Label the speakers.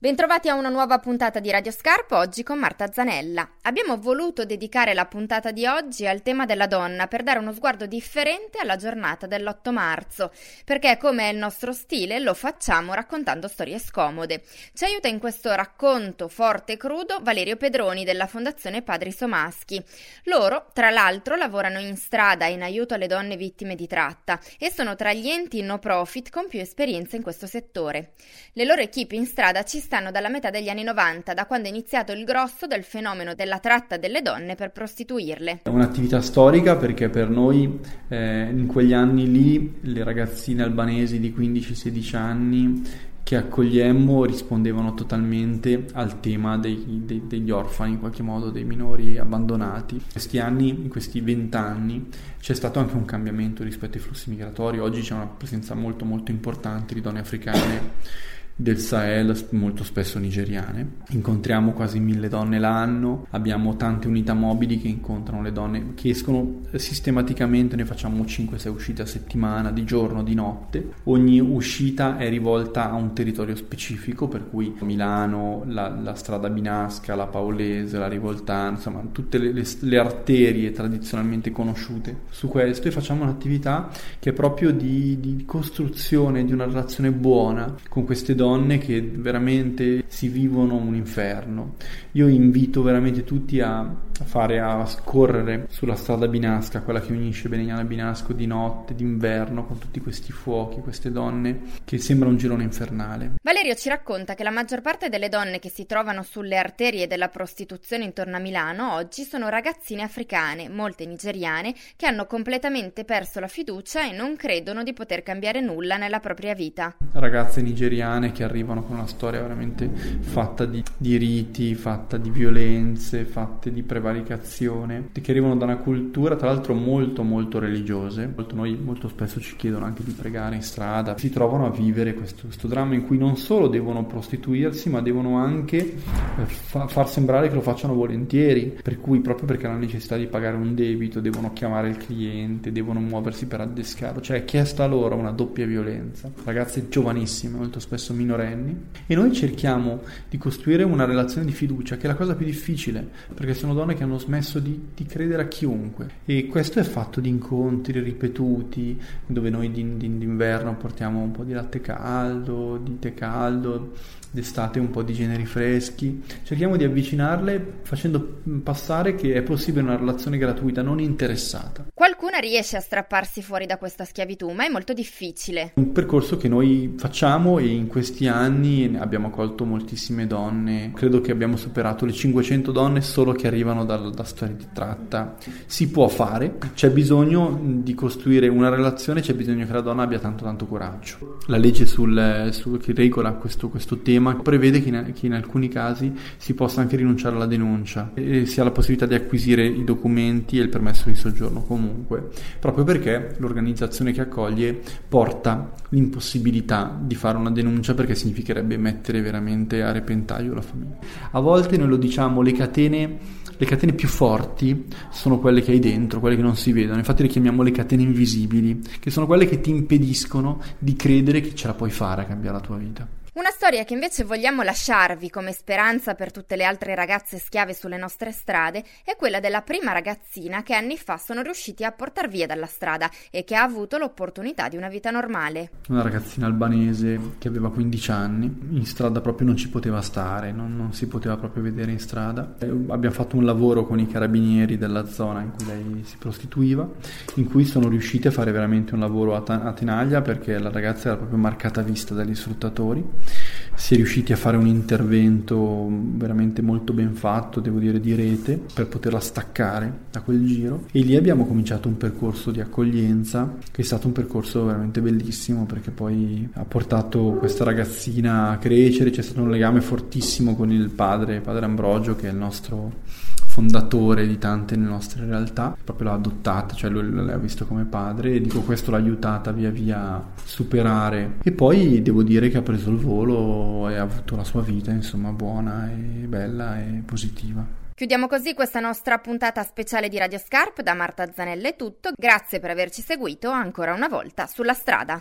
Speaker 1: Bentrovati a una nuova puntata di Radio Scarpo, oggi con Marta Zanella. Abbiamo voluto dedicare la puntata di oggi al tema della donna per dare uno sguardo differente alla giornata dell'8 marzo, perché come è il nostro stile lo facciamo raccontando storie scomode. Ci aiuta in questo racconto forte e crudo Valerio Pedroni della Fondazione Padri Somaschi. Loro, tra l'altro, lavorano in strada in aiuto alle donne vittime di tratta e sono tra gli enti no profit con più esperienza in questo settore. Le loro equip in strada ci stanno dalla metà degli anni 90, da quando è iniziato il grosso del fenomeno della tratta delle donne per prostituirle.
Speaker 2: È un'attività storica perché per noi eh, in quegli anni lì le ragazzine albanesi di 15-16 anni che accogliemmo rispondevano totalmente al tema dei, dei, degli orfani, in qualche modo dei minori abbandonati. In questi anni, in questi vent'anni, c'è stato anche un cambiamento rispetto ai flussi migratori. Oggi c'è una presenza molto molto importante di donne africane del Sahel, molto spesso nigeriane. Incontriamo quasi mille donne l'anno, abbiamo tante unità mobili che incontrano le donne, che escono sistematicamente, ne facciamo 5-6 uscite a settimana, di giorno, di notte. Ogni uscita è rivolta a un territorio specifico, per cui Milano, la, la strada Binasca, la Paolese, la Rivoltana, insomma tutte le, le, le arterie tradizionalmente conosciute su questo e facciamo un'attività che è proprio di, di costruzione di una relazione buona con queste donne donne che veramente si vivono un inferno. Io invito veramente tutti a fare a scorrere sulla strada Binasca, quella che unisce Benignana e Binasco di notte, d'inverno, con tutti questi fuochi, queste donne che sembra un girone infernale.
Speaker 1: Valerio ci racconta che la maggior parte delle donne che si trovano sulle arterie della prostituzione intorno a Milano oggi sono ragazzine africane, molte nigeriane, che hanno completamente perso la fiducia e non credono di poter cambiare nulla nella propria vita.
Speaker 2: Ragazze nigeriane che arrivano con una storia veramente fatta di, di riti, fatta di violenze, fatte di prevaricazione, che arrivano da una cultura tra l'altro molto molto religiose. Noi molto spesso ci chiedono anche di pregare in strada, si trovano a vivere questo, questo dramma in cui non solo devono prostituirsi, ma devono anche eh, fa, far sembrare che lo facciano volentieri, per cui proprio perché hanno necessità di pagare un debito, devono chiamare il cliente, devono muoversi per addescarlo, cioè è chiesta loro una doppia violenza. Ragazze giovanissime, molto spesso minorenni minorenni e noi cerchiamo di costruire una relazione di fiducia che è la cosa più difficile perché sono donne che hanno smesso di, di credere a chiunque. E questo è fatto di incontri ripetuti dove noi d'inverno portiamo un po' di latte caldo, di tè caldo, d'estate un po' di generi freschi. Cerchiamo di avvicinarle facendo passare che è possibile una relazione gratuita non interessata.
Speaker 1: Qualcuna riesce a strapparsi fuori da questa schiavitù ma è molto difficile.
Speaker 2: Un percorso che noi facciamo e in questi anni abbiamo accolto moltissime donne, credo che abbiamo superato le 500 donne solo che arrivano da, da storie di tratta. Si può fare, c'è bisogno di costruire una relazione, c'è bisogno che la donna abbia tanto tanto coraggio. La legge sul, sul, che regola questo, questo, tema prevede che in, che in, alcuni casi si possa anche rinunciare alla denuncia e si ha la possibilità di acquisire i documenti e il permesso di soggiorno comunque, proprio perché l'organizzazione che accoglie porta l'impossibilità di fare una denuncia perché significherebbe mettere veramente a repentaglio la famiglia. A volte noi lo diciamo, le catene, le catene più forti sono quelle che hai dentro, quelle che non si vedono, infatti le chiamiamo le catene invisibili, che sono quelle che ti impediscono di credere che ce la puoi fare a cambiare la tua vita.
Speaker 1: Una storia che invece vogliamo lasciarvi come speranza per tutte le altre ragazze schiave sulle nostre strade è quella della prima ragazzina che anni fa sono riusciti a portar via dalla strada e che ha avuto l'opportunità di una vita normale.
Speaker 2: Una ragazzina albanese che aveva 15 anni, in strada proprio non ci poteva stare, non, non si poteva proprio vedere in strada. Abbiamo fatto un lavoro con i carabinieri della zona in cui lei si prostituiva, in cui sono riusciti a fare veramente un lavoro a, a tenaglia perché la ragazza era proprio marcata vista dagli sfruttatori si è riusciti a fare un intervento veramente molto ben fatto, devo dire di rete, per poterla staccare da quel giro. E lì abbiamo cominciato un percorso di accoglienza che è stato un percorso veramente bellissimo perché poi ha portato questa ragazzina a crescere, c'è stato un legame fortissimo con il padre, padre Ambrogio che è il nostro fondatore di tante nostre realtà, proprio l'ha adottata, cioè lui l'ha visto come padre e dico questo l'ha aiutata via via a superare e poi devo dire che ha preso il volo e ha avuto la sua vita insomma buona e bella e positiva.
Speaker 1: Chiudiamo così questa nostra puntata speciale di Radio Scarp da Marta Zanella è tutto. Grazie per averci seguito ancora una volta sulla strada.